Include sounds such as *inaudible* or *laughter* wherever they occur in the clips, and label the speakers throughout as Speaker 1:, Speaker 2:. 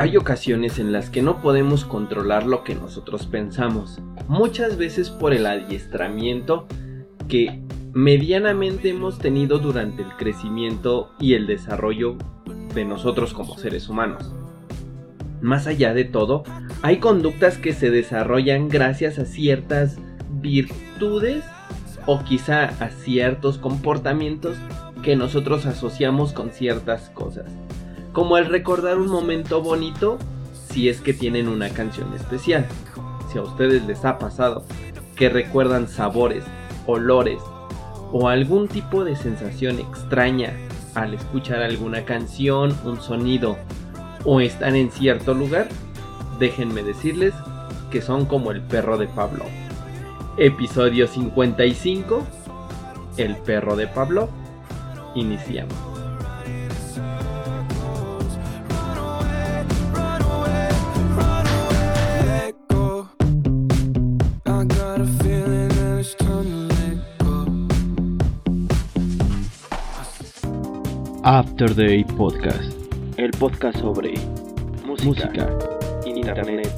Speaker 1: Hay ocasiones en las que no podemos controlar lo que nosotros pensamos, muchas veces por el adiestramiento que medianamente hemos tenido durante el crecimiento y el desarrollo de nosotros como seres humanos. Más allá de todo, hay conductas que se desarrollan gracias a ciertas virtudes o quizá a ciertos comportamientos que nosotros asociamos con ciertas cosas como el recordar un momento bonito si es que tienen una canción especial. Si a ustedes les ha pasado que recuerdan sabores, olores o algún tipo de sensación extraña al escuchar alguna canción, un sonido o están en cierto lugar, déjenme decirles que son como el perro de Pablo. Episodio 55, El perro de Pablo. Iniciamos. After Day Podcast, el podcast sobre música, internet,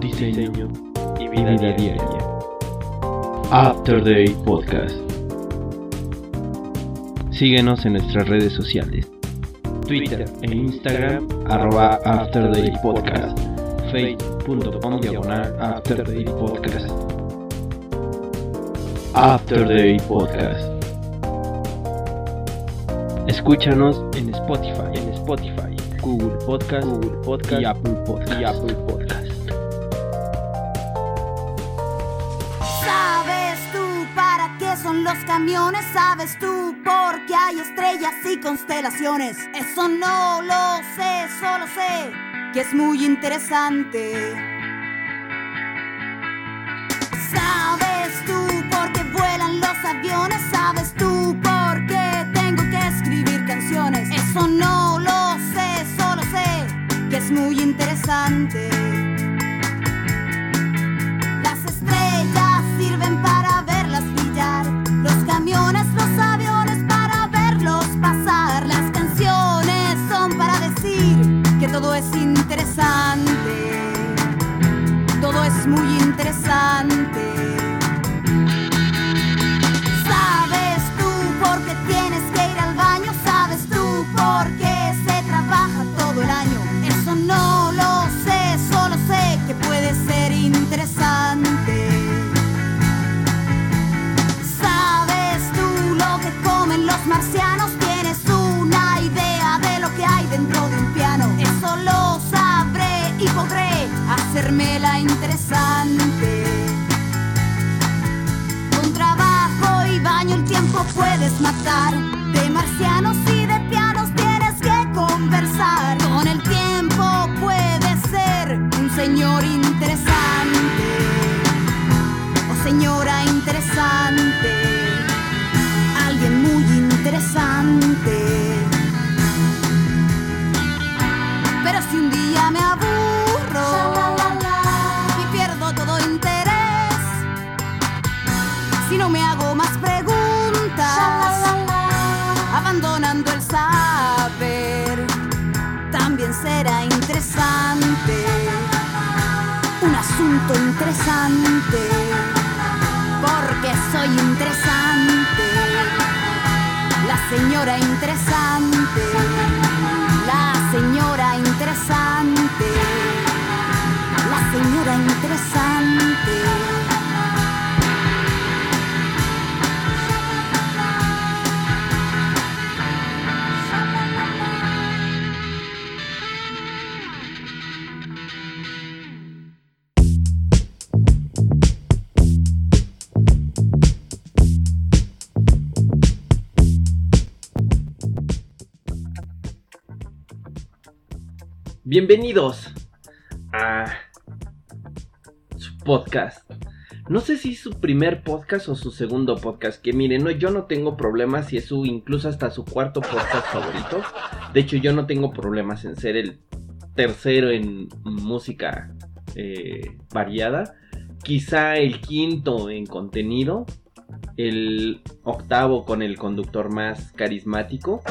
Speaker 1: diseño, y vida, diaria. After Day Podcast. Síguenos en nuestras redes sociales. Twitter e Instagram arroba After Day Podcast. Facebook.com diagonal After Day Podcast. After Day Podcast. Escúchanos en Spotify, en Spotify, Google Podcast, Google Podcast y Apple Podcast. Y Apple Podcast.
Speaker 2: ¿Sabes tú para qué son los camiones? ¿Sabes tú por qué hay estrellas y constelaciones? Eso no lo sé, solo sé que es muy interesante. ¿Sabes tú por qué vuelan los aviones? Es muy interesante. Las estrellas sirven para verlas brillar, los camiones, los aviones para verlos pasar, las canciones son para decir que todo es interesante, todo es muy interesante. Con trabajo y baño el tiempo puedes matar. De marcianos y de pianos tienes que conversar. Interesante, porque soy interesante señora interesante, la señora interesante, la señora interesante.
Speaker 1: Bienvenidos a su podcast. No sé si es su primer podcast o su segundo podcast. Que miren, no, yo no tengo problemas si es su, incluso hasta su cuarto podcast favorito. De hecho, yo no tengo problemas en ser el tercero en música eh, variada. Quizá el quinto en contenido. El octavo con el conductor más carismático.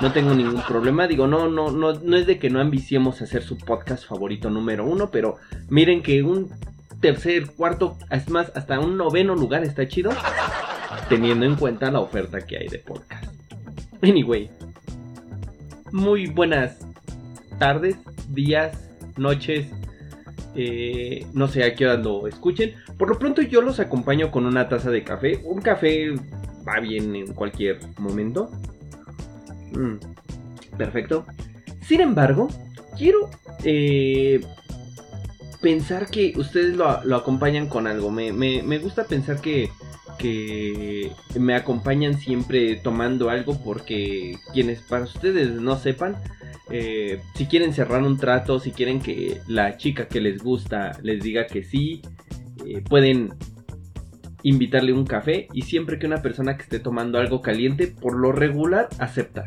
Speaker 1: no tengo ningún problema. Digo, no, no, no, no es de que no ambiciemos hacer su podcast favorito número uno, pero miren que un tercer, cuarto, es más, hasta un noveno lugar está chido, teniendo en cuenta la oferta que hay de podcast. Anyway, muy buenas tardes, días, noches, eh, no sé a qué hora lo escuchen. Por lo pronto yo los acompaño con una taza de café. Un café va bien en cualquier momento. Mm, perfecto. Sin embargo, quiero eh, pensar que ustedes lo, acompañan con algo. Me, gusta pensar que, que me acompañan siempre tomando algo porque quienes para ustedes no sepan, eh, si quieren cerrar un trato, si quieren que la chica que les gusta les diga que sí, eh, pueden invitarle un café y siempre que una persona que esté tomando algo caliente, por lo regular, acepta.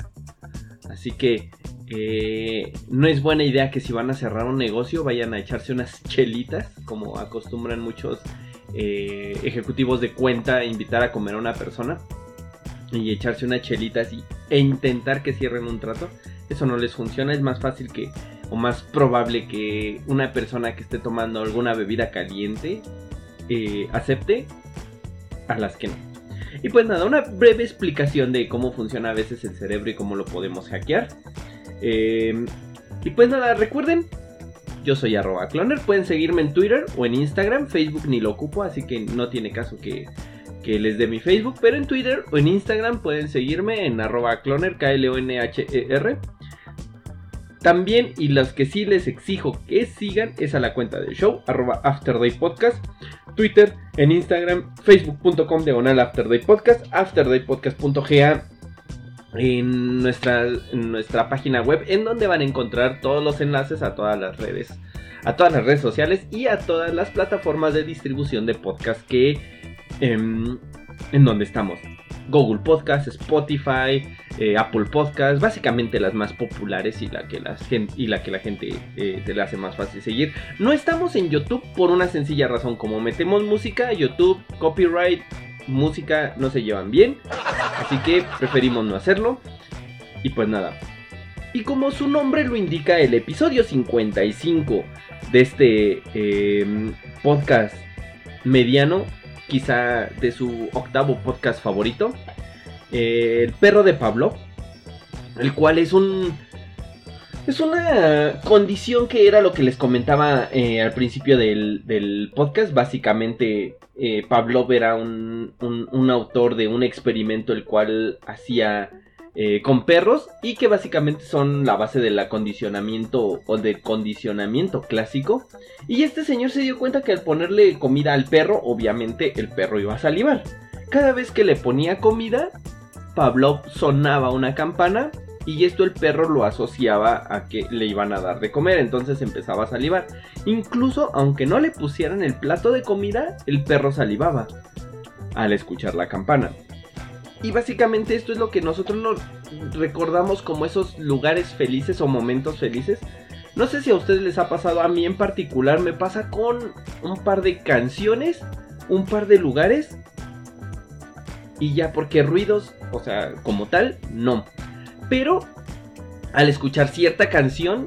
Speaker 1: Así que eh, no es buena idea que si van a cerrar un negocio vayan a echarse unas *laughs* chelitas, como acostumbran muchos ejecutivos de cuenta, invitar a comer a una persona y echarse unas chelitas e intentar que cierren un trato eso no les funciona, es más fácil que o más probable que una persona que esté tomando alguna bebida caliente eh, acepte a las que no. Y pues nada, una breve explicación de cómo funciona a veces el cerebro y cómo lo podemos hackear. Em, y pues nada, recuerden, yo soy arroba cloner, pueden seguirme en Twitter o en Instagram, Facebook ni lo ocupo, así que no tiene caso que, que les dé mi Facebook, pero en Twitter o en Instagram pueden seguirme en arroba cloner, K-L-O-N-H-E-R. También, y los que sí les exijo que sigan, es a la cuenta del show, arroba Afterday Podcast, Twitter, en Instagram, facebook.com diagonal Afterday Podcast, afterdaypodcast.ga en nuestra, en nuestra página web, en donde van a encontrar todos los enlaces a todas las redes, a todas las redes sociales y a todas las plataformas de distribución de podcast que em, en donde estamos. Google Podcast, Spotify, eh, Apple Podcast, básicamente las más populares y la que, la gente eh, se le hace más fácil seguir. No estamos en YouTube por una sencilla razón, como metemos música, YouTube, copyright, música no se llevan bien, así que preferimos no hacerlo. Y pues nada. Y como su nombre lo indica, el episodio 55 de este em, podcast mediano quizá de su octavo podcast favorito, eh, El perro de Pablo, el cual es un... Es una condición que era lo que les comentaba eh, al principio del, podcast. Básicamente, eh, Pablo era un, un, autor de un experimento el cual hacía eh, con perros y que básicamente son la base del acondicionamiento o del condicionamiento clásico. Y este señor se dio cuenta que al ponerle comida al perro, obviamente el perro iba a salivar. Cada vez que le ponía comida, Pablo sonaba una campana y esto el perro lo asociaba a que le iban a dar de comer, entonces empezaba a salivar. Incluso aunque no le pusieran el plato de comida, el perro salivaba al escuchar la campana. Y básicamente esto es lo que nosotros nos recordamos como esos lugares felices o momentos felices. No sé si a ustedes les ha pasado, a mí en particular me pasa con un par de canciones, un par de lugares. Y ya, porque ruidos, o sea, como tal, no. Pero al escuchar cierta canción,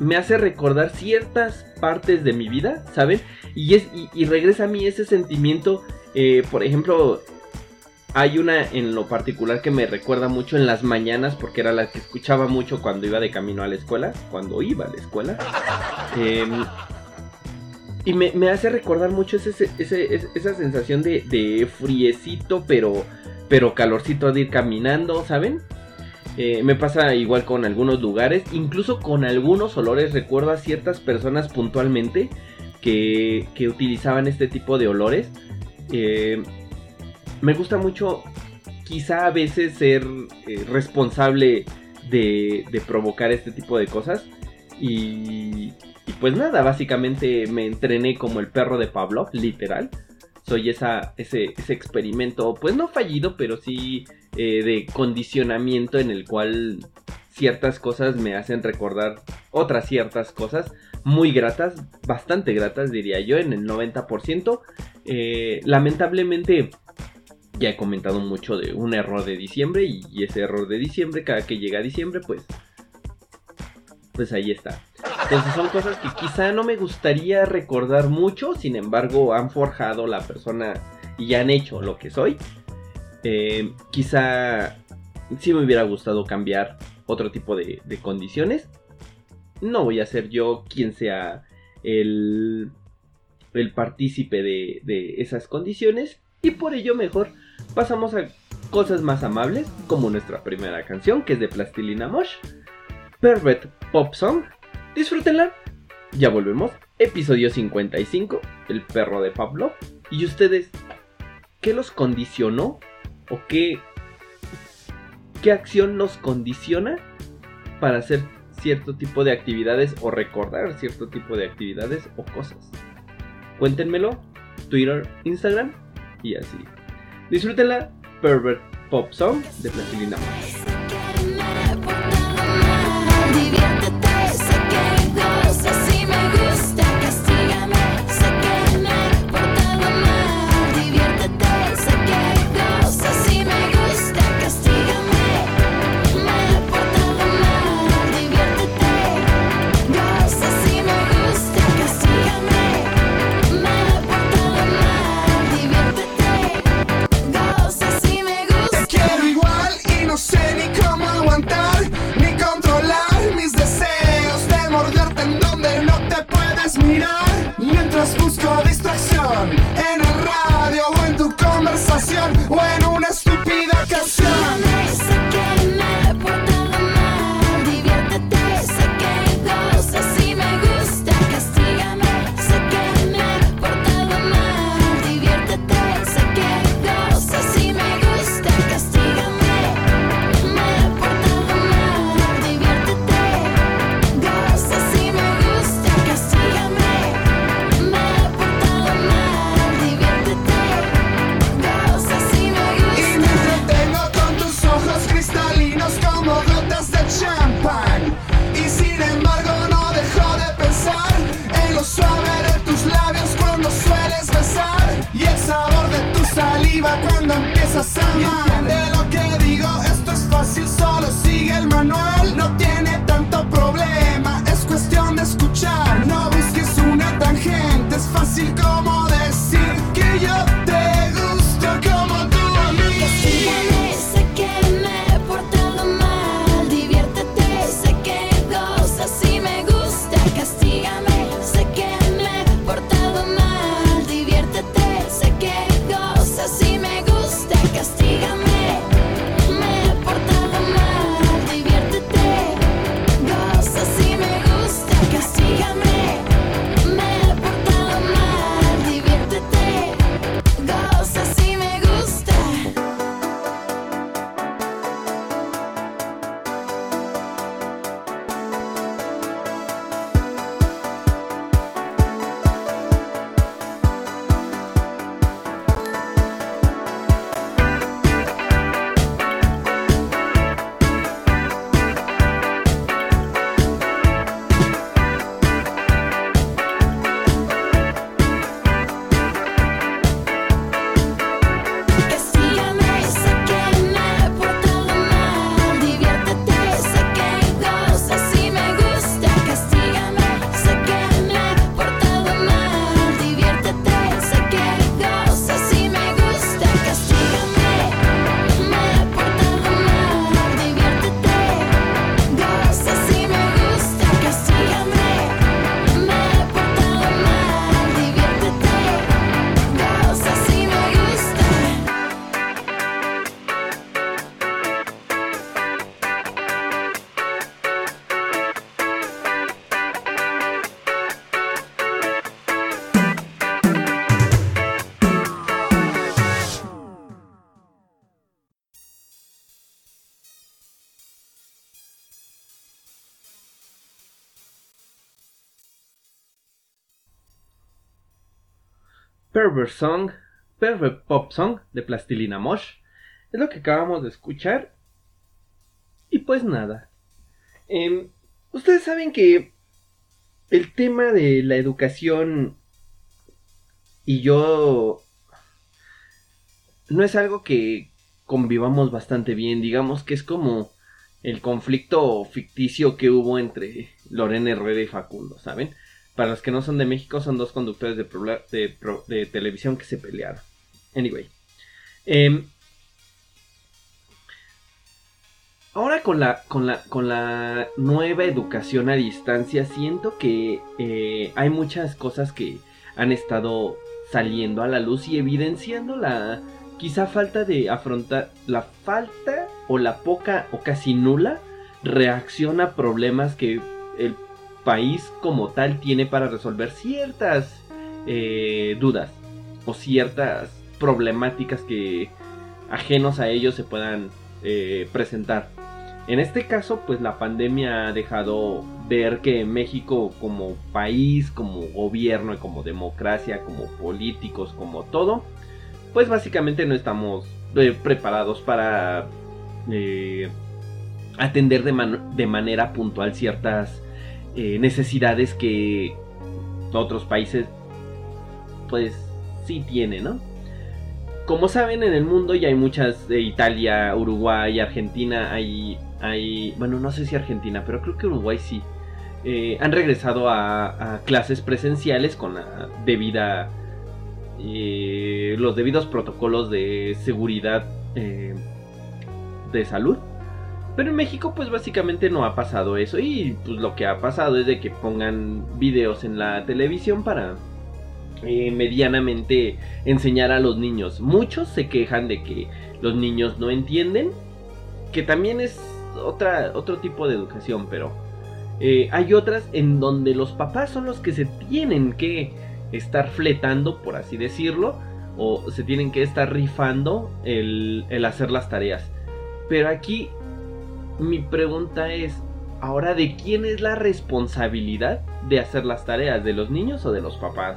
Speaker 1: me hace recordar ciertas partes de mi vida, ¿saben? Y, es, y, regresa a mí ese sentimiento, eh, por ejemplo, hay una en lo particular que me recuerda mucho en las mañanas porque era la que escuchaba mucho cuando iba de camino a la escuela, cuando iba a la escuela. *laughs* Em, y me, hace recordar mucho esa sensación de, friecito, pero, pero calorcito de ir caminando, ¿saben? Eh, me pasa igual con algunos lugares, incluso con algunos olores. Recuerdo a ciertas personas puntualmente que, que utilizaban este tipo de olores. Eh, me gusta mucho quizá a veces ser eh, responsable de, provocar este tipo de cosas. Y, pues nada, básicamente me entrené como el perro de Pablo, literal. Soy esa, ese, experimento, pues no fallido, pero sí eh, de condicionamiento en el cual ciertas cosas me hacen recordar otras ciertas cosas muy gratas, bastante gratas diría yo, en el 90%. Eh, lamentablemente
Speaker 3: Ya he comentado mucho de un error de diciembre y, ese error de diciembre, cada que llega a diciembre, pues... Pues ahí está. Entonces son cosas que quizá no me gustaría recordar mucho, sin embargo han forjado la persona y han hecho lo que soy. Eh, quizá sí me hubiera gustado cambiar otro tipo de, condiciones. No voy a ser yo quien sea el, el partícipe de esas condiciones. Y por ello mejor pasamos a cosas más amables, como nuestra primera canción, que es de Plastilina Mosh. Pervert Pop Song. Disfrútenla. Ya volvemos. Episodio 55, El perro de Pablo. ¿Y ustedes qué los condicionó? ¿O qué, qué acción nos condiciona para hacer cierto tipo de actividades o recordar cierto tipo de actividades o cosas? Cuéntenmelo. Twitter, Instagram y así. Disfrútenla. Pervert Pop Song de Plastilina Pervert Song, Pervert Pop Song de Plastilina Mosh. Es lo que acabamos de escuchar. Y pues nada. Em, Ustedes saben que el tema de la educación y yo
Speaker 1: no es algo que convivamos bastante bien. Digamos que es como el conflicto ficticio que hubo entre Lorena Herrera y Facundo, ¿saben? Para los que no son de México, son dos conductores de, de de televisión que se pelearon. Anyway. Em, ahora con la, con, la, con la nueva educación a distancia, siento que eh, hay muchas cosas que han estado saliendo a la luz y evidenciando la quizá falta de afrontar la falta o la poca o casi nula reacción a problemas que el país como tal tiene para resolver ciertas eh, dudas o ciertas problemáticas que ajenos a ellos se puedan eh, presentar. En este caso, pues la pandemia ha dejado ver que México como país, como gobierno, y como democracia, como políticos, como todo, pues básicamente no estamos eh, preparados para atender de, man- de manera puntual ciertas eh, necesidades que otros países pues sí tienen, ¿no? Como saben, en el mundo ya hay muchas, de Italia, Uruguay, Argentina, hay, hay, bueno, no sé si Argentina, pero creo que Uruguay sí, eh, han regresado a, a clases presenciales con la debida, eh, los debidos protocolos de seguridad de salud. Pero en México pues básicamente no ha pasado eso y pues lo que ha pasado es de que pongan videos en la televisión para eh, medianamente enseñar a los niños. Muchos se quejan de que los niños no entienden, que también es otra, otro tipo de educación, pero eh, hay otras en donde los papás son los que se tienen que estar fletando, por así decirlo, o se tienen que estar rifando el, el hacer las tareas. Pero aquí mi pregunta es, ahora, ¿de quién es la responsabilidad de hacer las tareas? ¿De los niños o de los papás?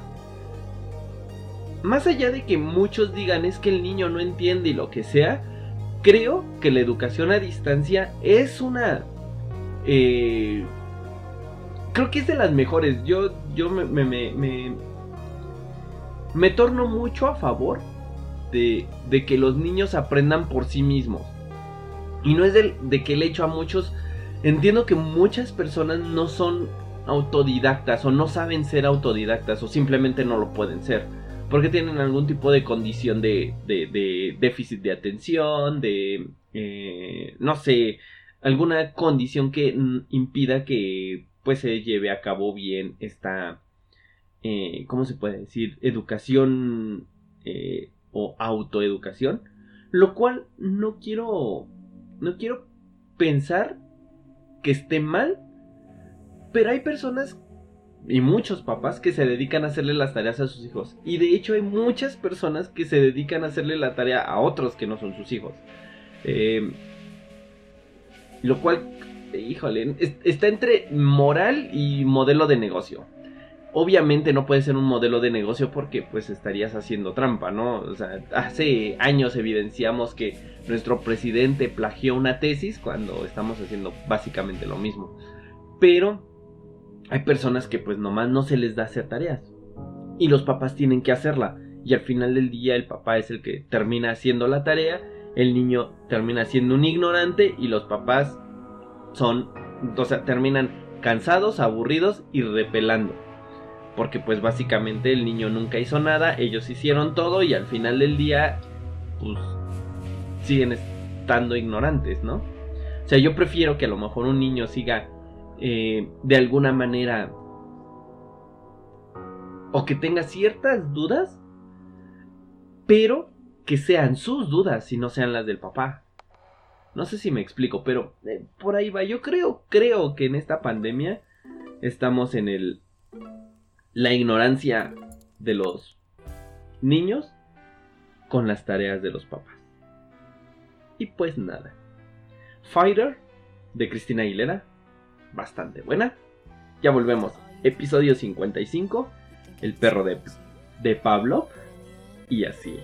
Speaker 1: Más allá de que muchos digan es que el niño no entiende y lo que sea, creo que la educación a distancia es una... eh, creo que es de las mejores. Yo, yo me, me, me, me, me torno mucho a favor de, de que los niños aprendan por sí mismos. Y no es del- de, que le hecho a muchos. Entiendo que muchas personas no son autodidactas o no saben ser autodidactas o simplemente no lo pueden ser. Porque tienen algún tipo de condición de, de- de déficit de atención, de, eh, no sé, alguna condición que impida que pues se lleve a cabo bien esta, eh, ¿cómo se puede decir? Educación eh, o autoeducación. Lo cual no quiero no quiero pensar que esté mal, pero hay personas y muchos papás que se dedican a hacerle las tareas a sus hijos. Y de hecho hay muchas personas que se dedican a hacerle la tarea a otros que no son sus hijos. Eh, lo cual, híjole, es- está entre moral y modelo de negocio. Obviamente no puede ser un modelo de negocio porque pues estarías haciendo trampa, ¿no? O sea, hace años evidenciamos que nuestro presidente plagió una tesis cuando estamos haciendo básicamente lo mismo. Pero hay personas que pues nomás no se les da hacer tareas. Y los papás tienen que hacerla. Y al final del día el papá es el que termina haciendo la tarea. El niño termina siendo un ignorante y los papás son, o sea, terminan cansados, aburridos y repelando. Porque pues básicamente el niño nunca hizo nada, ellos hicieron todo y al final del día pues siguen estando ignorantes, ¿no? O sea, yo prefiero que a lo mejor un niño siga eh, de alguna manera o que tenga ciertas dudas, pero que sean sus dudas y no sean las del papá. No sé si me explico, pero eh, por ahí va. Yo creo, creo que en esta pandemia estamos en el la ignorancia de los niños con las tareas de los papás. Y pues nada. Fighter de Cristina Aguilera, bastante buena. Ya volvemos. Episodio 55, El perro de, de Pablo. Y así.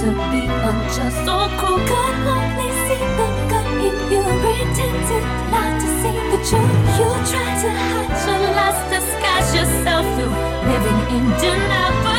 Speaker 3: to be unjust. So cruel, could
Speaker 4: only see the good in you. Pretended not to see the truth. You try to hide your lies, disguise yourself. you living in
Speaker 1: denial.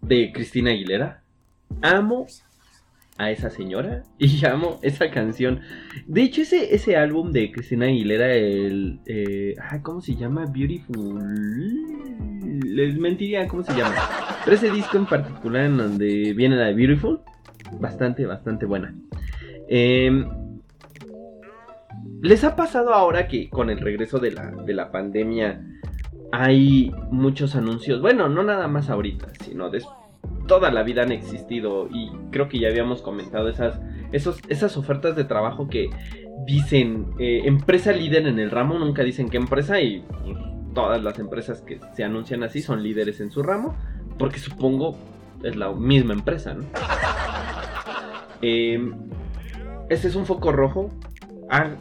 Speaker 1: De Cristina Aguilera. Amo a esa señora y *laughs* amo esa canción. De hecho, ese, ese álbum de Cristina Aguilera, el. eh, ¿Cómo se llama? Beautiful. Les mentiría cómo se llama. Pero ese disco en particular, en donde viene la de Beautiful, bastante, bastante buena. Em, ¿Les ha pasado ahora que con el regreso de la, de la pandemia hay muchos anuncios? Bueno, no nada más ahorita, sino des- toda la vida han existido y creo que ya habíamos comentado esas, esos, esas ofertas de trabajo que dicen eh, empresa líder en el ramo, nunca dicen qué empresa y pues, todas las empresas que se anuncian así son líderes en su ramo, porque supongo es la misma empresa, ¿no? *laughs* Eh, ese es un foco rojo.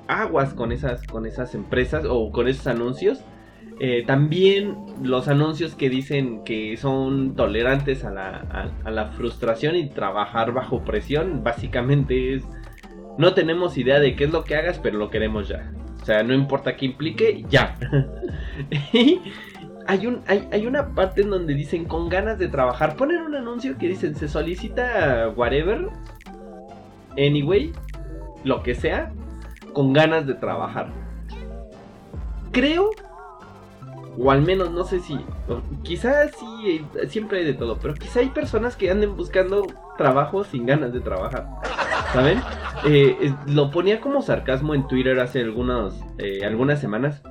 Speaker 1: Aguas con esas, con esas empresas o con esos anuncios. Eh, también los anuncios que dicen que son tolerantes a la, a- la frustración y trabajar bajo presión, básicamente es, no tenemos idea de qué es lo que hagas, pero lo queremos ya. O sea, no importa qué implique, ya. *laughs* Y hay, un, hay, hay una parte en donde dicen con ganas de trabajar. Ponen un anuncio que dicen se solicita whatever, anyway, lo que sea, con ganas de trabajar. Creo, o al menos no sé si, quizás sí, siempre hay de todo, pero quizá hay personas que anden buscando trabajo sin ganas de trabajar. ¿Saben? Eh, lo ponía como sarcasmo en Twitter hace algunos, eh, algunas semanas.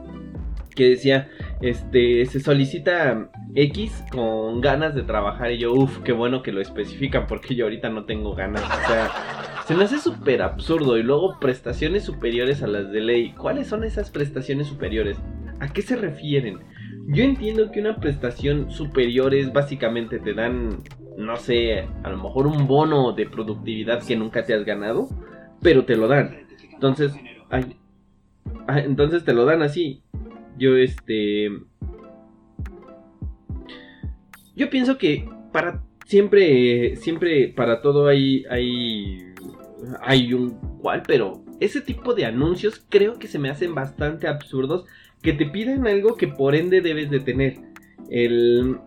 Speaker 1: Que decía, este, se solicita X con ganas de trabajar. Y yo, uff, qué bueno que lo especifican porque yo ahorita no tengo ganas. O sea, se me hace súper absurdo. Y luego prestaciones superiores a las de ley. ¿Cuáles son esas prestaciones superiores? ¿A qué se refieren? Yo entiendo que una prestación superior es básicamente te dan, no sé, a lo mejor un bono de productividad que nunca te has ganado, pero te lo dan. Entonces, ah, entonces te lo dan así. Yo este yo pienso que para siempre siempre para todo hay hay hay un cual, pero ese tipo de anuncios creo que se me hacen bastante absurdos que te pidan algo que por ende debes de tener. El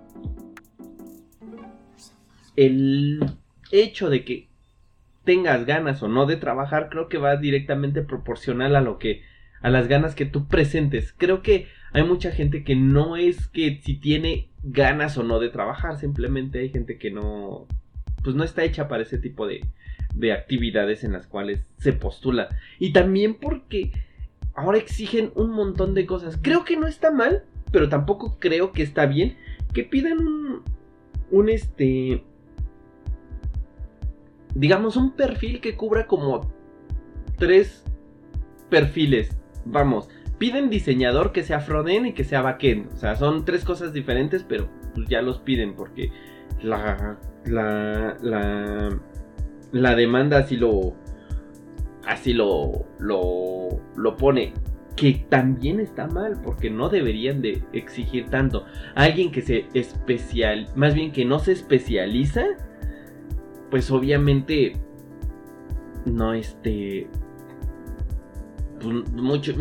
Speaker 1: el hecho de que tengas ganas o no de trabajar creo que va directamente proporcional a lo que a las ganas que tú presentes. Creo que hay mucha gente que no es que si tiene ganas o no de trabajar, simplemente hay gente que no pues no está hecha para ese tipo de de actividades en las cuales se postula. Y también porque ahora exigen un montón de cosas. Creo que no está mal, pero tampoco creo que está bien que pidan un un este digamos un perfil que cubra como tres perfiles. Vamos, piden diseñador que sea frontend y que sea backend. O sea, son tres cosas diferentes, pero pues ya los piden porque la la la la demanda así lo así lo lo lo pone que también está mal porque no deberían de exigir tanto. Alguien que se especial más bien que no se especializa pues obviamente no este pues, mucho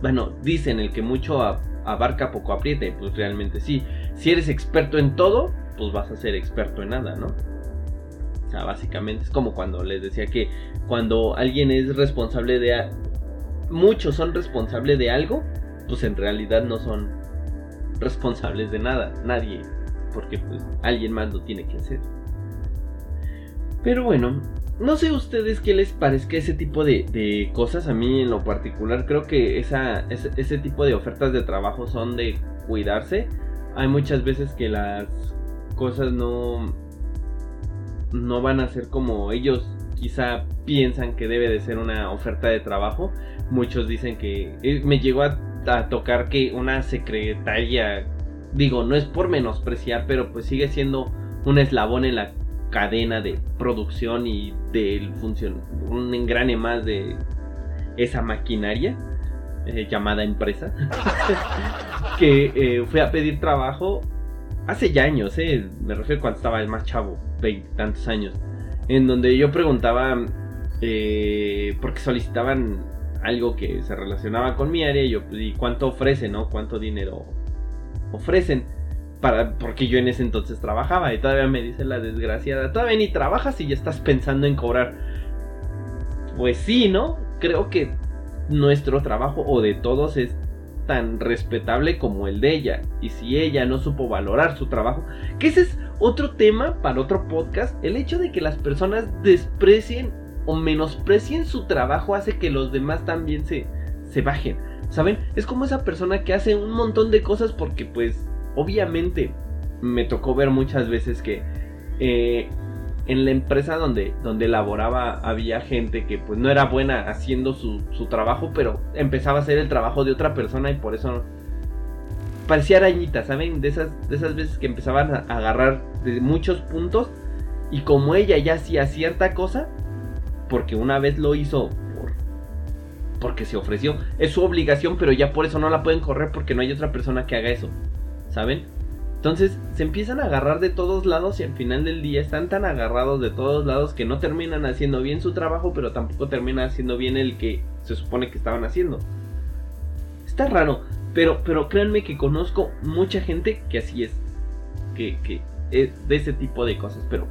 Speaker 1: bueno dicen el que mucho abarca poco apriete pues realmente sí. Si eres experto en todo pues vas a ser experto en nada no sea básicamente es como cuando les decía que cuando alguien es responsable de muchos son responsables de algo pues en realidad no son responsables de nada nadie porque pues alguien más lo tiene que hacer pero bueno, no sé ustedes qué les parezca ese tipo de, cosas. A mí en lo particular creo que esa, ese tipo de ofertas de trabajo son de cuidarse. Hay muchas veces que las cosas no, no van a ser como ellos quizá piensan que debe de ser una oferta de trabajo. Muchos dicen que eh, me llegó a, tocar que una secretaria, digo, no es por menospreciar, pero pues sigue siendo un eslabón en la cadena de producción y del función un engrane más de esa maquinaria eh, llamada empresa *laughs* que eh, fui a pedir trabajo hace ya años, eh, me refiero cuando estaba el más chavo, tantos años, en donde yo preguntaba eh, porque solicitaban algo que se relacionaba con mi área y yo pues, ¿y cuánto ofrecen, no? ¿Cuánto dinero ofrecen? Para, porque yo en ese entonces trabajaba y todavía me dice la desgraciada, todavía ni trabajas y ya estás pensando en cobrar. Pues sí, ¿no? Creo que nuestro trabajo o de todos es tan respetable como el de ella. Y si ella no supo valorar su trabajo, que ese es otro tema para otro podcast, el hecho de que las personas desprecien o menosprecien su trabajo hace que los demás también se, se bajen. ¿Saben? Es como esa persona que hace un montón de cosas porque pues obviamente me tocó ver muchas veces que eh, en la empresa donde, donde laboraba había gente que pues no era buena haciendo su, su trabajo, pero empezaba a hacer el trabajo de otra persona y por eso parecía arañita, ¿saben? De esas, de esas veces que empezaban a agarrar de muchos puntos y como ella ya hacía cierta cosa, porque una vez lo hizo por, porque se ofreció, es su obligación, pero ya por eso no la pueden correr porque no hay otra persona que haga eso, ¿saben? Entonces se empiezan a agarrar de todos lados y al final del día están tan agarrados de todos lados que no terminan haciendo bien su trabajo, pero tampoco terminan haciendo bien el que se supone que estaban haciendo. Está raro, pero, pero créanme que conozco mucha gente que así es, que, que es de ese tipo de cosas, pero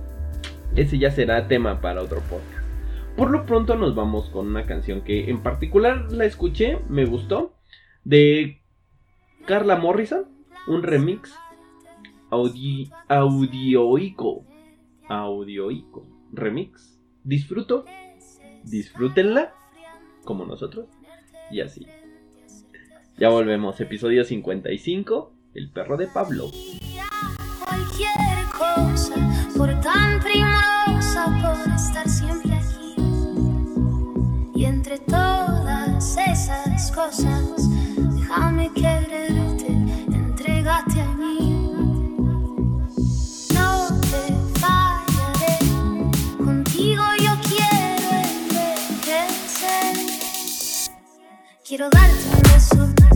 Speaker 1: ese ya será tema para otro podcast. Por lo pronto nos vamos con una canción que en particular la escuché, me gustó, de Carla Morrison, un remix audi audioico. Audioico. Remix. Disfruto. Disfrútenla. Como nosotros. Y así. Ya volvemos. Episodio 55. El perro de Pablo.
Speaker 5: Cualquier cosa, por tan primorosa, por estar siempre aquí. Y entre todas esas cosas, Quiero darte un beso,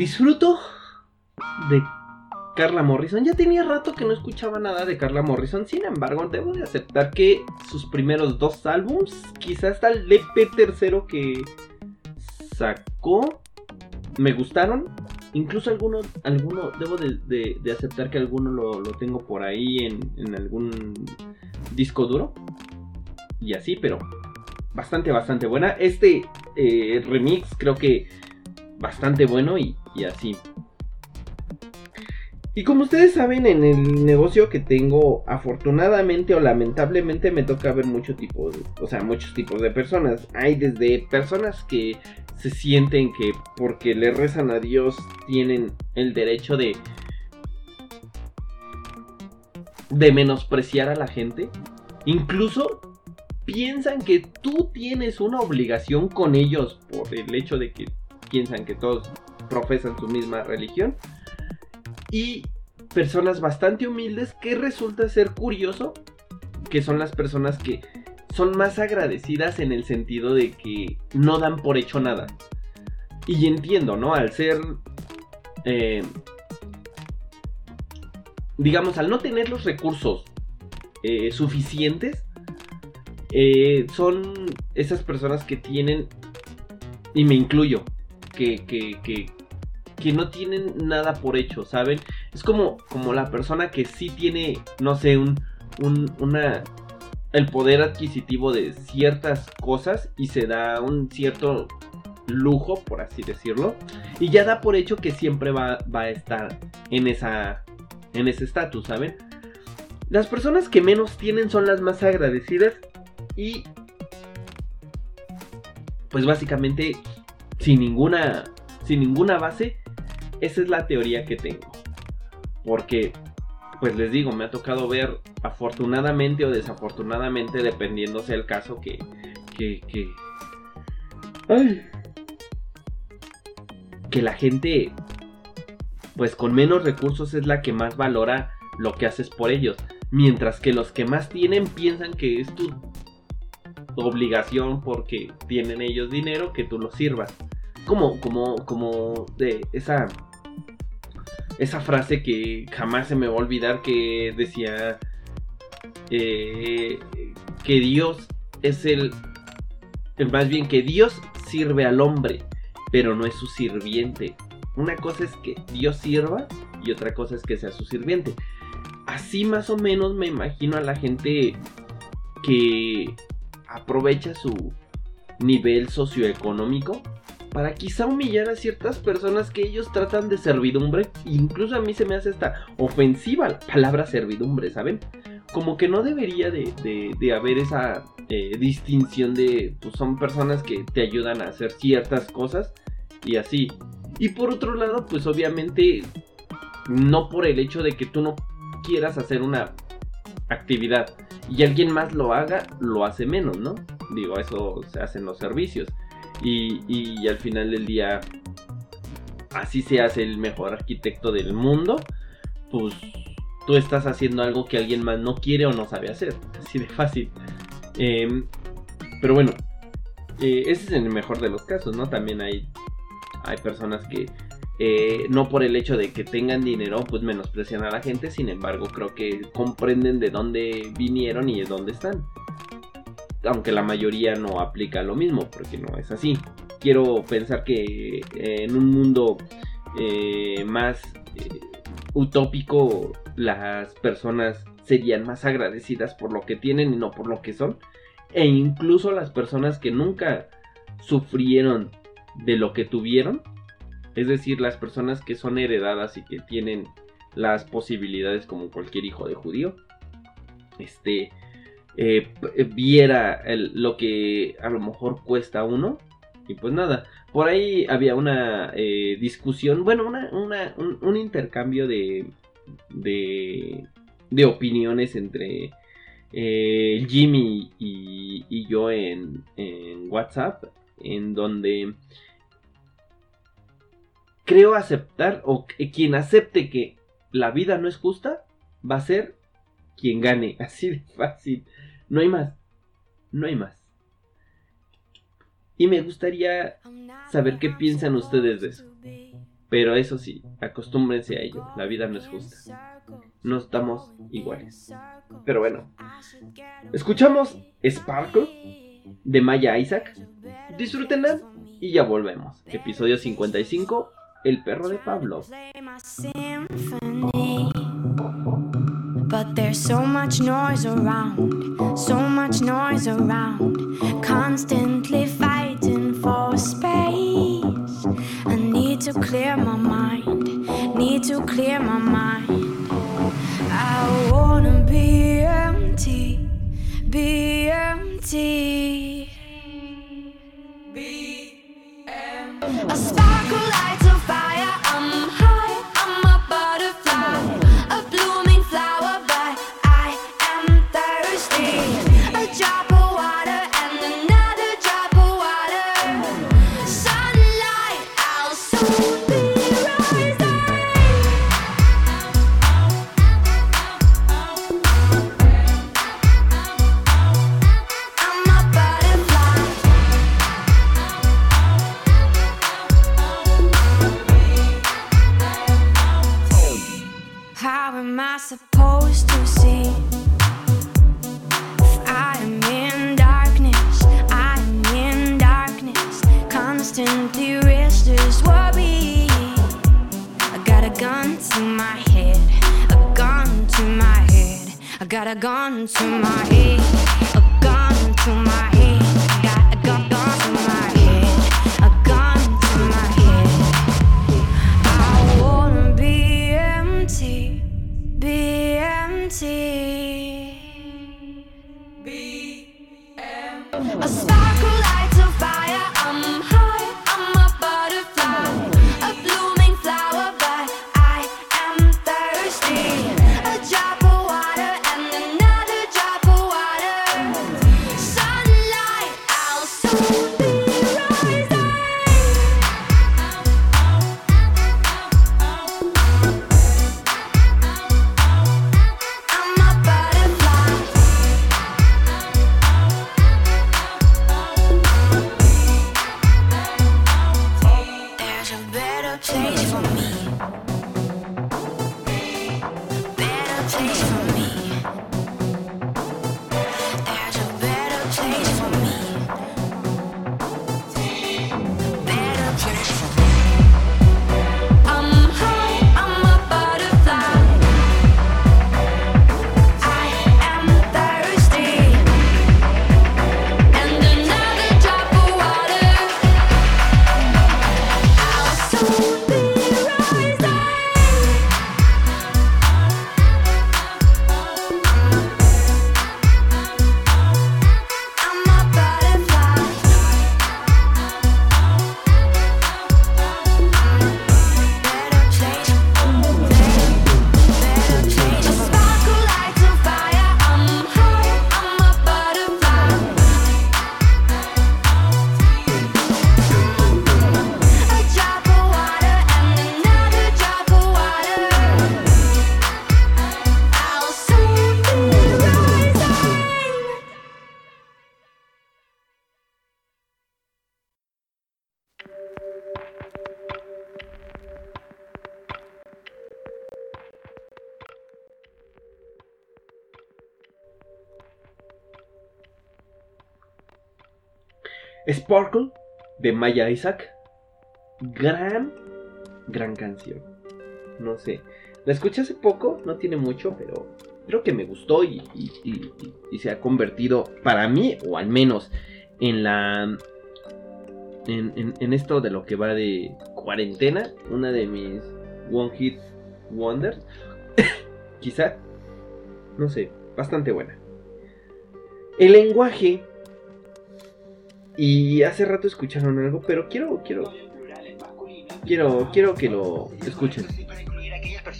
Speaker 1: disfruto de Carla Morrison. Ya tenía rato que no escuchaba nada de Carla Morrison. Sin embargo, debo de aceptar que sus primeros dos álbums, quizás hasta el EP tercero que sacó, me gustaron. Incluso alguno, alguno debo de, aceptar que alguno lo, tengo por ahí en, en algún disco duro. Y así, pero bastante, bastante buena. Este eh, remix creo que bastante bueno y, y así. Y como ustedes saben, en el negocio que tengo, afortunadamente o lamentablemente me toca ver mucho tipo, de- o sea, muchos tipos de personas. Hay desde personas que se sienten que porque le rezan a Dios tienen el derecho de de menospreciar a la gente. Incluso piensan que tú tienes una obligación con ellos por el hecho de que piensan que todos profesan su misma religión. Y personas bastante humildes que resulta ser curioso que son las personas que son más agradecidas en el sentido de que no dan por hecho nada. Y entiendo, ¿no? Al ser... eh, digamos, al no tener los recursos eh, suficientes, eh, son esas personas que tienen, y me incluyo, que, que, que, que no tienen nada por hecho, ¿saben? Es como, como la persona que sí tiene, no sé, un, un, una, el poder adquisitivo de ciertas cosas y se da un cierto lujo, por así decirlo, y ya da por hecho que siempre va, va a estar en esa en ese estatus, ¿saben? Las personas que menos tienen son las más agradecidas y pues básicamente sin ninguna sin ninguna base esa es la teoría que tengo. Porque pues les digo, me ha tocado ver afortunadamente o desafortunadamente dependiendo sea el caso que que que que la gente pues con menos recursos es la que más valora lo que haces por ellos. Mientras que los que más tienen piensan que es tu obligación porque tienen ellos dinero que tú los sirvas. Como, como, como de esa, esa frase que jamás se me va a olvidar que decía eh, que Dios es el, más bien que Dios sirve al hombre, pero no es su sirviente. Una cosa es que Dios sirva y otra cosa es que sea su sirviente. Así más o menos me imagino a la gente que aprovecha su nivel socioeconómico para quizá humillar a ciertas personas que ellos tratan de servidumbre. Incluso a mí se me hace esta ofensiva la palabra servidumbre, ¿saben? Como que no debería de, de- de haber esa eh, distinción de, pues son personas que te ayudan a hacer ciertas cosas y así. Y por otro lado, pues obviamente, no por el hecho de que tú no quieras hacer una actividad y alguien más lo haga, lo hace menos, ¿no? Digo, eso se hace en los servicios. Y, al final del día, así seas el mejor arquitecto del mundo, pues tú estás haciendo algo que alguien más no quiere o no sabe hacer. *laughs* Así de fácil. Em, pero bueno, eh, ese es el mejor de los casos, ¿no? También hay, hay personas que eh, no por el hecho de que tengan dinero, pues menosprecian a la gente. Sin embargo, creo que comprenden de dónde vinieron y de dónde están. Aunque la mayoría no aplica lo mismo, porque no es así. Quiero pensar que eh, en un mundo eh, más eh, utópico, las personas serían más agradecidas por lo que tienen y no por lo que son. E incluso las personas que nunca sufrieron de lo que tuvieron, es decir, las personas que son heredadas y que tienen las posibilidades como cualquier hijo de judío, este, eh, viera lo que a lo mejor cuesta uno. Y pues nada, por ahí había una eh, discusión, bueno, una, un, intercambio de, de, de opiniones entre eh, Jimmy y, y yo en, WhatsApp, en donde creo aceptar, o quien acepte que la vida no es justa, va a ser quien gane. *laughs* Así de fácil. No hay más. No hay más. Y me gustaría saber qué piensan ustedes de eso. Pero eso sí, acostúmbrense a ello. La vida no es justa. No estamos iguales. Pero bueno, escuchamos Sparkle de Maya Isaac. Disfrútenla y ya volvemos. Episodio 55, El perro de Pablo.
Speaker 3: There's so much noise around, so much noise around, constantly fighting for space. I need to clear my mind, need to clear my mind. I wanna be empty, be empty. Be empty. A sparkle lights a fire. Got a gun to my head, Sparkle
Speaker 1: de Maya Isaac. Gran, gran canción. No sé. La escuché hace poco, no tiene mucho, pero creo que me gustó y, y- se ha convertido, para mí, o al menos, en la. En- en esto de lo que va de cuarentena, una de mis One Hit Wonders. *coughs* Quizá. No sé, bastante buena. El lenguaje. Y hace rato escucharon quiero, quiero, quiero, quiero que lo escuchen.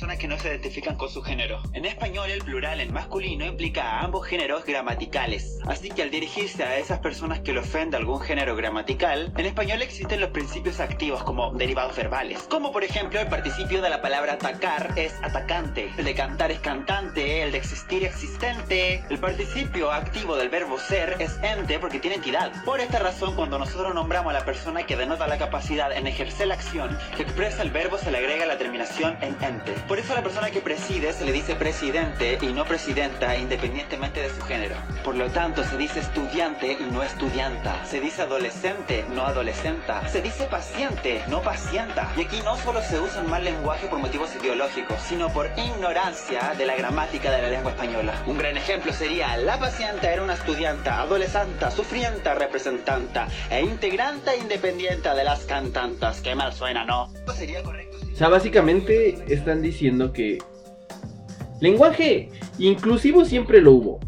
Speaker 6: Personas que no se identifican con su género. En español, el plural en masculino implica a ambos géneros gramaticales. Así que al dirigirse a esas personas que le ofende algún género gramatical, en español existen los principios activos como derivados verbales. Como por ejemplo, el participio de la palabra atacar es atacante, el de cantar es cantante, el de existir existente. El participio activo del verbo ser es ente porque tiene entidad. Por esta razón, cuando nosotros nombramos a la persona que denota la capacidad en ejercer la acción que expresa el verbo, se le agrega la terminación en ente. Por eso a la persona que preside se le dice presidente y no presidenta independientemente de su género. Por lo tanto, se dice estudiante y no estudianta. Se dice adolescente, no adolescenta. Se dice paciente, no pacienta. Y aquí no solo se usa un mal lenguaje por motivos ideológicos, sino por ignorancia de la gramática de la lengua española. Un gran ejemplo sería la paciente era una estudianta, adolescente, sufrienta, representanta e integrante independiente de las cantantas. Qué mal suena, ¿no? Sería correcto
Speaker 1: sea, básicamente están diciendo que lenguaje inclusivo siempre lo hubo.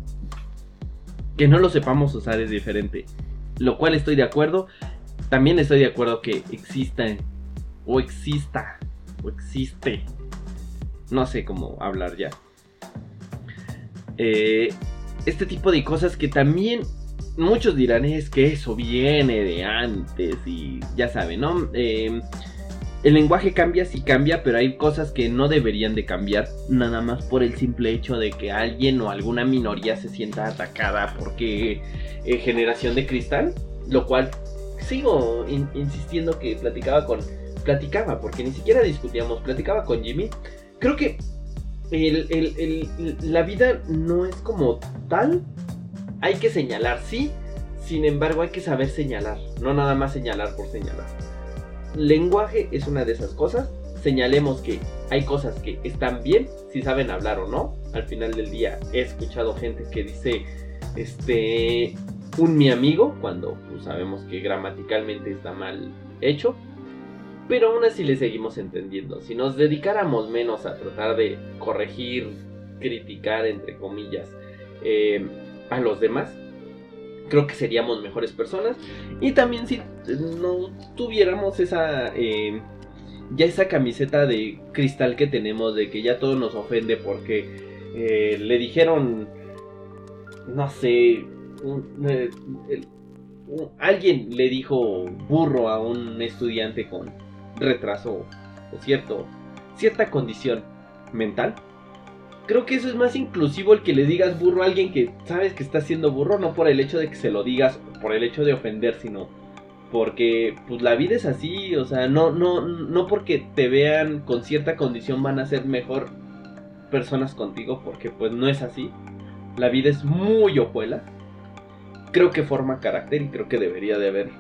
Speaker 1: Que no lo sepamos usar es diferente. Lo cual estoy de acuerdo. También estoy de acuerdo que existan o exista o existe. No sé cómo hablar ya. Eh, este tipo de cosas que también muchos dirán es que eso viene de antes y ya saben, ¿no? Eh, el lenguaje cambia si cambia, pero hay cosas que no deberían de cambiar nada más por el simple hecho de que alguien o alguna minoría se sienta atacada porque eh, generación de cristal, lo cual sigo in- insistiendo que platicaba con platicaba porque ni siquiera discutíamos, platicaba con Jimmy. Creo que la vida no es como tal. Hay que señalar, sí. Sin embargo, hay que saber señalar, no nada más señalar por señalar lenguaje es una de esas cosas. Señalemos que hay cosas que están bien si saben hablar o no. Al final del día he escuchado gente que dice, este, un mi amigo, cuando pues, sabemos que gramaticalmente está mal hecho. Pero aún así le seguimos entendiendo. Si nos dedicáramos menos a tratar de corregir, criticar, entre comillas, eh, a los demás, creo que seríamos mejores personas. Y también si no tuviéramos esa eh, ya esa camiseta de cristal que tenemos de que ya todo nos ofende porque eh, le dijeron no sé eh, alguien le dijo burro a un estudiante con retraso o cierto cierta condición mental creo que eso es más inclusivo el que le digas burro a alguien que sabes que está siendo burro, no por el hecho de que se lo digas, por el hecho de ofender, sino porque pues la vida es así, o sea, no, no, no porque te vean con cierta condición van a ser mejor personas contigo, porque pues no es así. La vida es muy ojuela. Creo que forma carácter y creo que debería de haber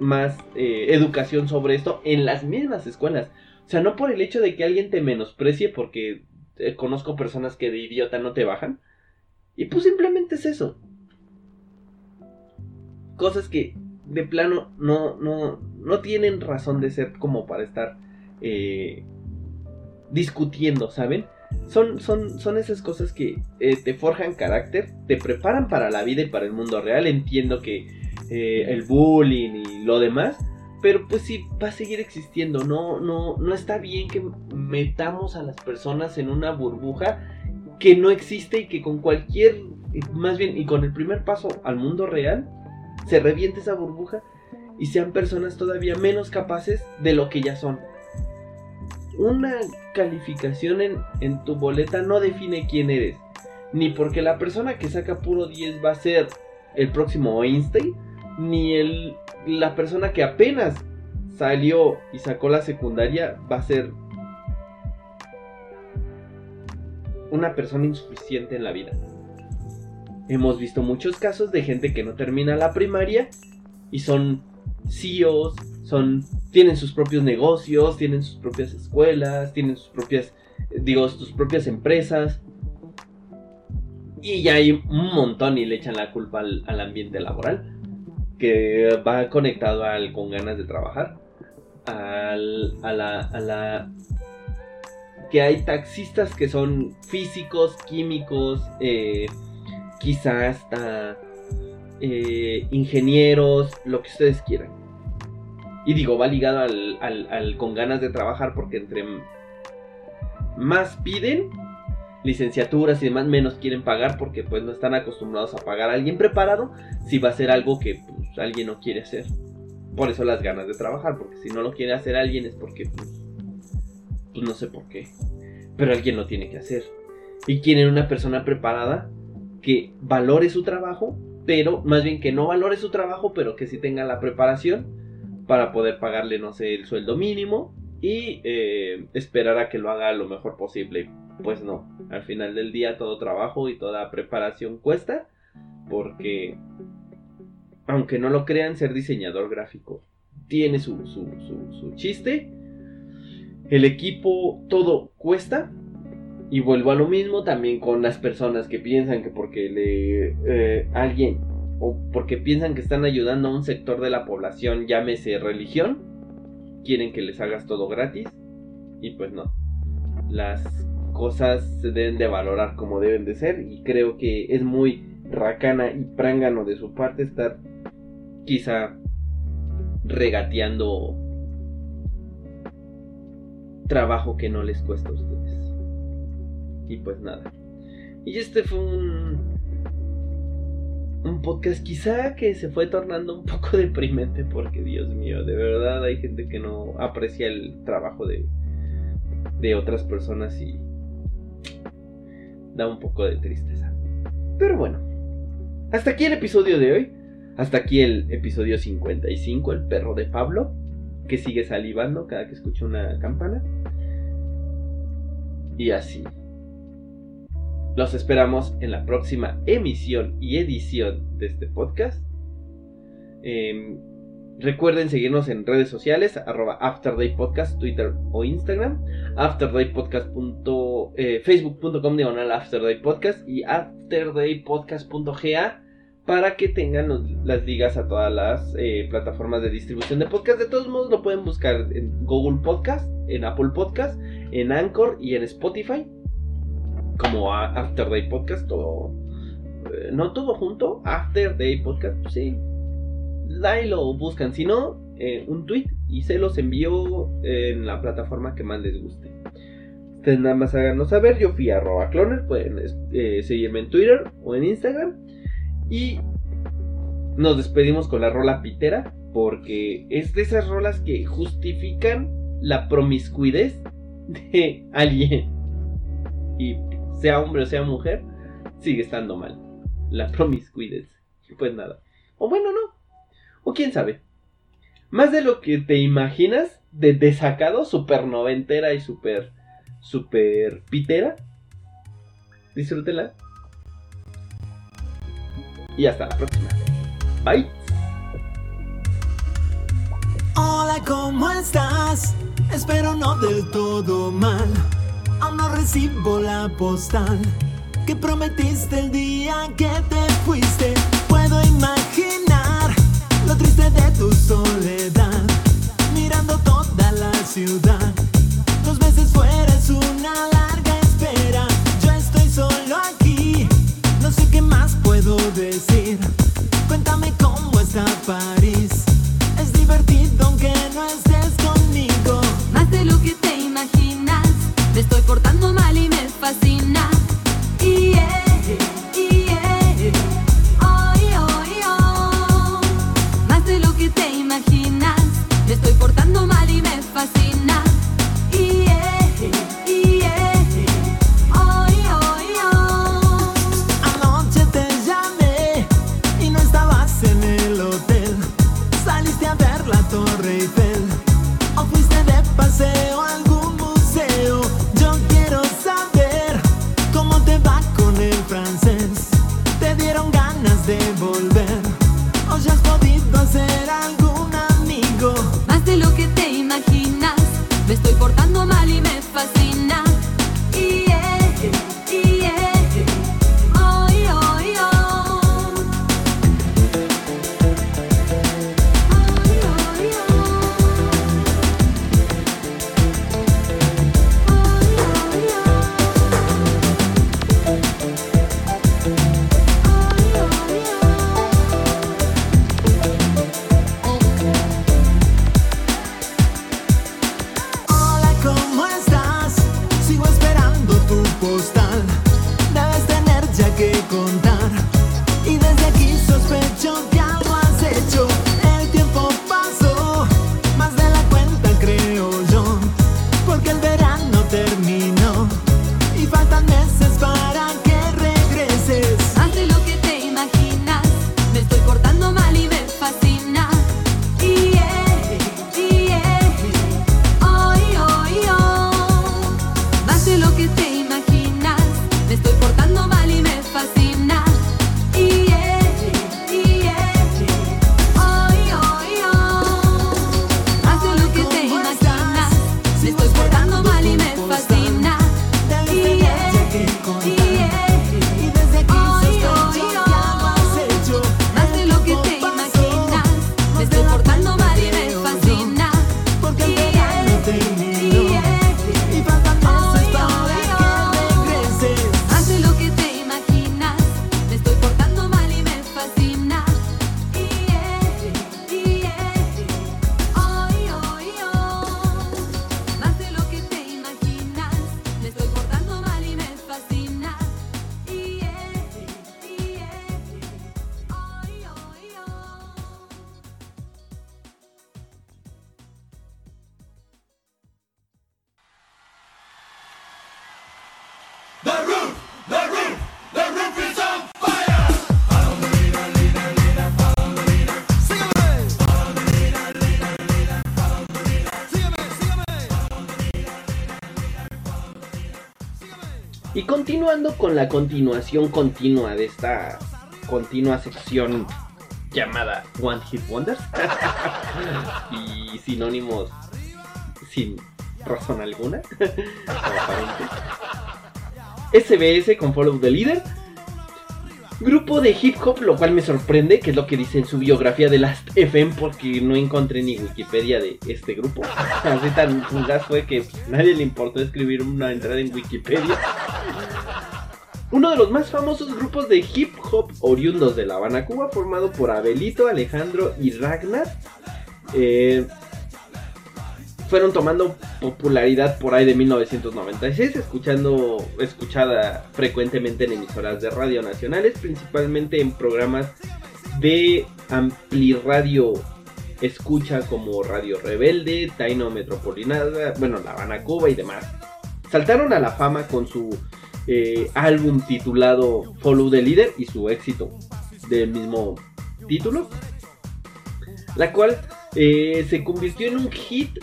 Speaker 1: más eh, educación sobre esto en las mismas escuelas. O sea, no por el hecho de que alguien te menosprecie porque eh, conozco personas que de idiota no te bajan. Y pues simplemente es eso. Cosas que de plano no, no, no tienen razón de ser como para estar eh, discutiendo, ¿saben? Son, son, son esas cosas que eh, te forjan carácter, te preparan para la vida y para el mundo real. Entiendo que el bullying y lo demás, pero pues sí va a seguir existiendo. No, no, no está bien que metamos a las personas en una burbuja que no existe y que con cualquier, más bien, y con el primer paso al mundo real, se reviente esa burbuja y sean personas todavía menos capaces de lo que ya son. Una calificación en, en tu boleta no define quién eres. Ni porque la persona que saca puro 10 va a ser el próximo Einstein, ni el, la persona que apenas salió y sacó la secundaria va a ser una persona insuficiente en la vida. Hemos visto muchos casos de gente que no termina la primaria y son CEOs, son tienen sus propios negocios, tienen sus propias escuelas, tienen sus propias digo, sus propias empresas. Y ya hay un montón y le echan la culpa al, al ambiente laboral que va conectado al con ganas de trabajar, al, a la, a la que hay taxistas que son físicos, químicos, eh, quizás hasta eh, ingenieros, lo que ustedes quieran. Y digo, va ligado al, al- al con ganas de trabajar porque entre más piden licenciaturas y demás, menos quieren pagar porque pues no están acostumbrados a pagar a alguien preparado si va a ser algo que alguien no quiere hacer. Por eso las ganas de trabajar, porque si no lo quiere hacer alguien es porque pues, pues no sé por qué. Pero alguien lo tiene que hacer. Y quieren una persona preparada que valore su trabajo, pero más bien que no valore su trabajo, pero que sí tenga la preparación para poder pagarle, no sé, el sueldo mínimo y eh, esperar a que lo haga lo mejor posible. Pues no, al final del día todo trabajo y toda preparación cuesta, porque aunque no lo crean, ser diseñador gráfico tiene su, su, su, chiste. El equipo, todo cuesta. Y vuelvo a lo mismo también con las personas que piensan que porque le eh, alguien o porque piensan que están ayudando a un sector de la población, llámese religión, quieren que les hagas todo gratis. Y pues no. Las cosas se deben de valorar como deben de ser. Y creo que es muy racana y prángano de su parte estar quizá regateando trabajo que no les cuesta a ustedes. Y pues nada. Y este fue un un podcast quizá que se fue tornando un poco *laughs* deprimente porque Dios mío, de verdad hay gente que no aprecia el trabajo de de otras personas y da un poco de tristeza. Pero bueno, hasta aquí el episodio de hoy. Hasta aquí el episodio 55, el perro de Pablo, que sigue salivando cada que escucha una campana. Y así. Los esperamos en la próxima emisión y edición de este podcast. Em, recuerden seguirnos en redes sociales, arroba Afterday Podcast, Twitter o Instagram, afterdaypodcast.facebook.com eh, facebook.com diagonal Afterday Podcast y afterdaypodcast.ga para que tengan las ligas a todas las eh, plataformas de distribución de podcast. De todos modos lo pueden buscar en Google Podcast, en Apple Podcast, en Anchor y en Spotify. Como After Day Podcast, todo. eh, no todo junto, After Day Podcast, pues sí. Ahí lo buscan, si no, eh, un tweet y se los envío en la plataforma que más les guste. Ustedes nada más háganos saber, yo fui a arroba cloner, pueden seguirme en Twitter o en Instagram. Y nos despedimos con la rola pitera, porque es de esas rolas que justifican la promiscuidez de *laughs* alguien. Y sea hombre o sea mujer, sigue estando mal. La promiscuidez. Pues nada. O bueno, no. O quién sabe. Más de lo que te imaginas de desacado, super noventera y super, super pitera. Disfrútenla. Y hasta la próxima. Bye.
Speaker 7: Hola, ¿cómo estás? Espero no del todo mal. Aún no recibo la postal que prometiste el día que te fuiste. Puedo imaginar lo triste de tu soledad, mirando toda la ciudad. Dos veces fuera Cuéntame cómo está París. La
Speaker 1: continuación continua de esta continua sección llamada One Hit Wonders *laughs* y sinónimos sin razón alguna. SBS con Follow the Leader. Grupo de hip hop, lo cual me sorprende, que es lo que dice en su biografía de Last FM, porque no encontré ni Wikipedia de este grupo. *laughs* Así tan fugaz fue que nadie le importó escribir una entrada en Wikipedia. Uno de los más famosos grupos de hip hop oriundos de La Habana, Cuba, formado por Abelito, Alejandro y Ragnar. Eh, fueron tomando popularidad por ahí de 1996, escuchando, escuchada frecuentemente en emisoras de radio nacionales, principalmente en programas de ampliradio escucha como Radio Rebelde, Taino Metropolitana, bueno, La Habana, Cuba y demás. Saltaron a la fama con su eh, álbum titulado Follow the Leader y su éxito del mismo título, la cual eh, se convirtió en un hit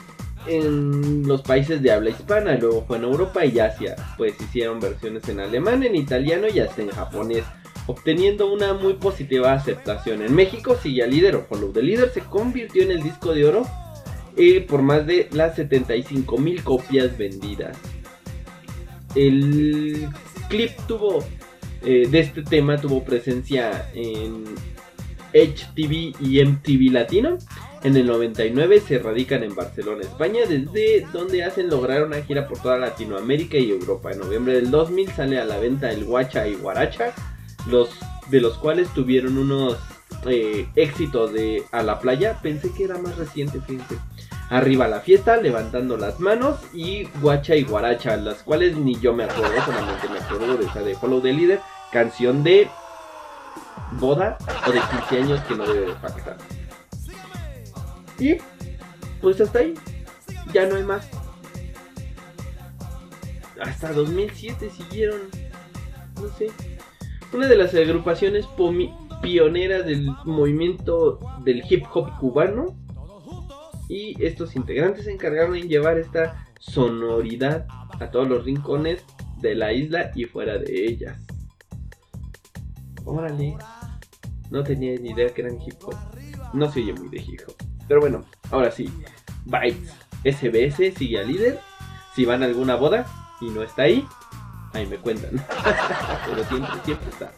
Speaker 1: en los países de habla hispana, luego fue en Europa y Asia, pues hicieron versiones en alemán, en italiano y hasta en japonés, obteniendo una muy positiva aceptación. En México sigue al líder Follow the Leader se convirtió en el disco de oro eh, por más de las 75 mil copias vendidas. El clip tuvo eh, de este tema tuvo presencia en HTV y MTV Latino. En el 99 se radican en Barcelona, España, desde donde hacen lograr una gira por toda Latinoamérica y Europa. En noviembre del 2000 sale a la venta el Guacha y Guaracha, los de los cuales tuvieron unos eh, éxitos de A la playa. Pensé que era más reciente, fíjense. Arriba la fiesta, levantando las manos y Guacha y Guaracha, las cuales ni yo me acuerdo, solamente me acuerdo de esa de Follow the Leader, canción de boda o de 15 años que no debe de faltar. Y pues hasta ahí, ya no hay más. Hasta 2007 siguieron, no sé, una de las agrupaciones pioneras del movimiento del hip hop cubano. Y estos integrantes se encargaron en llevar esta sonoridad a todos los rincones de la isla y fuera de ellas. Órale. No tenía ni idea que eran hip hop. No se oye muy de hip hop. Pero bueno, ahora sí. Bytes. SBS sigue al líder. Si van a alguna boda y no está ahí, ahí me cuentan. *laughs* Pero siempre, siempre está.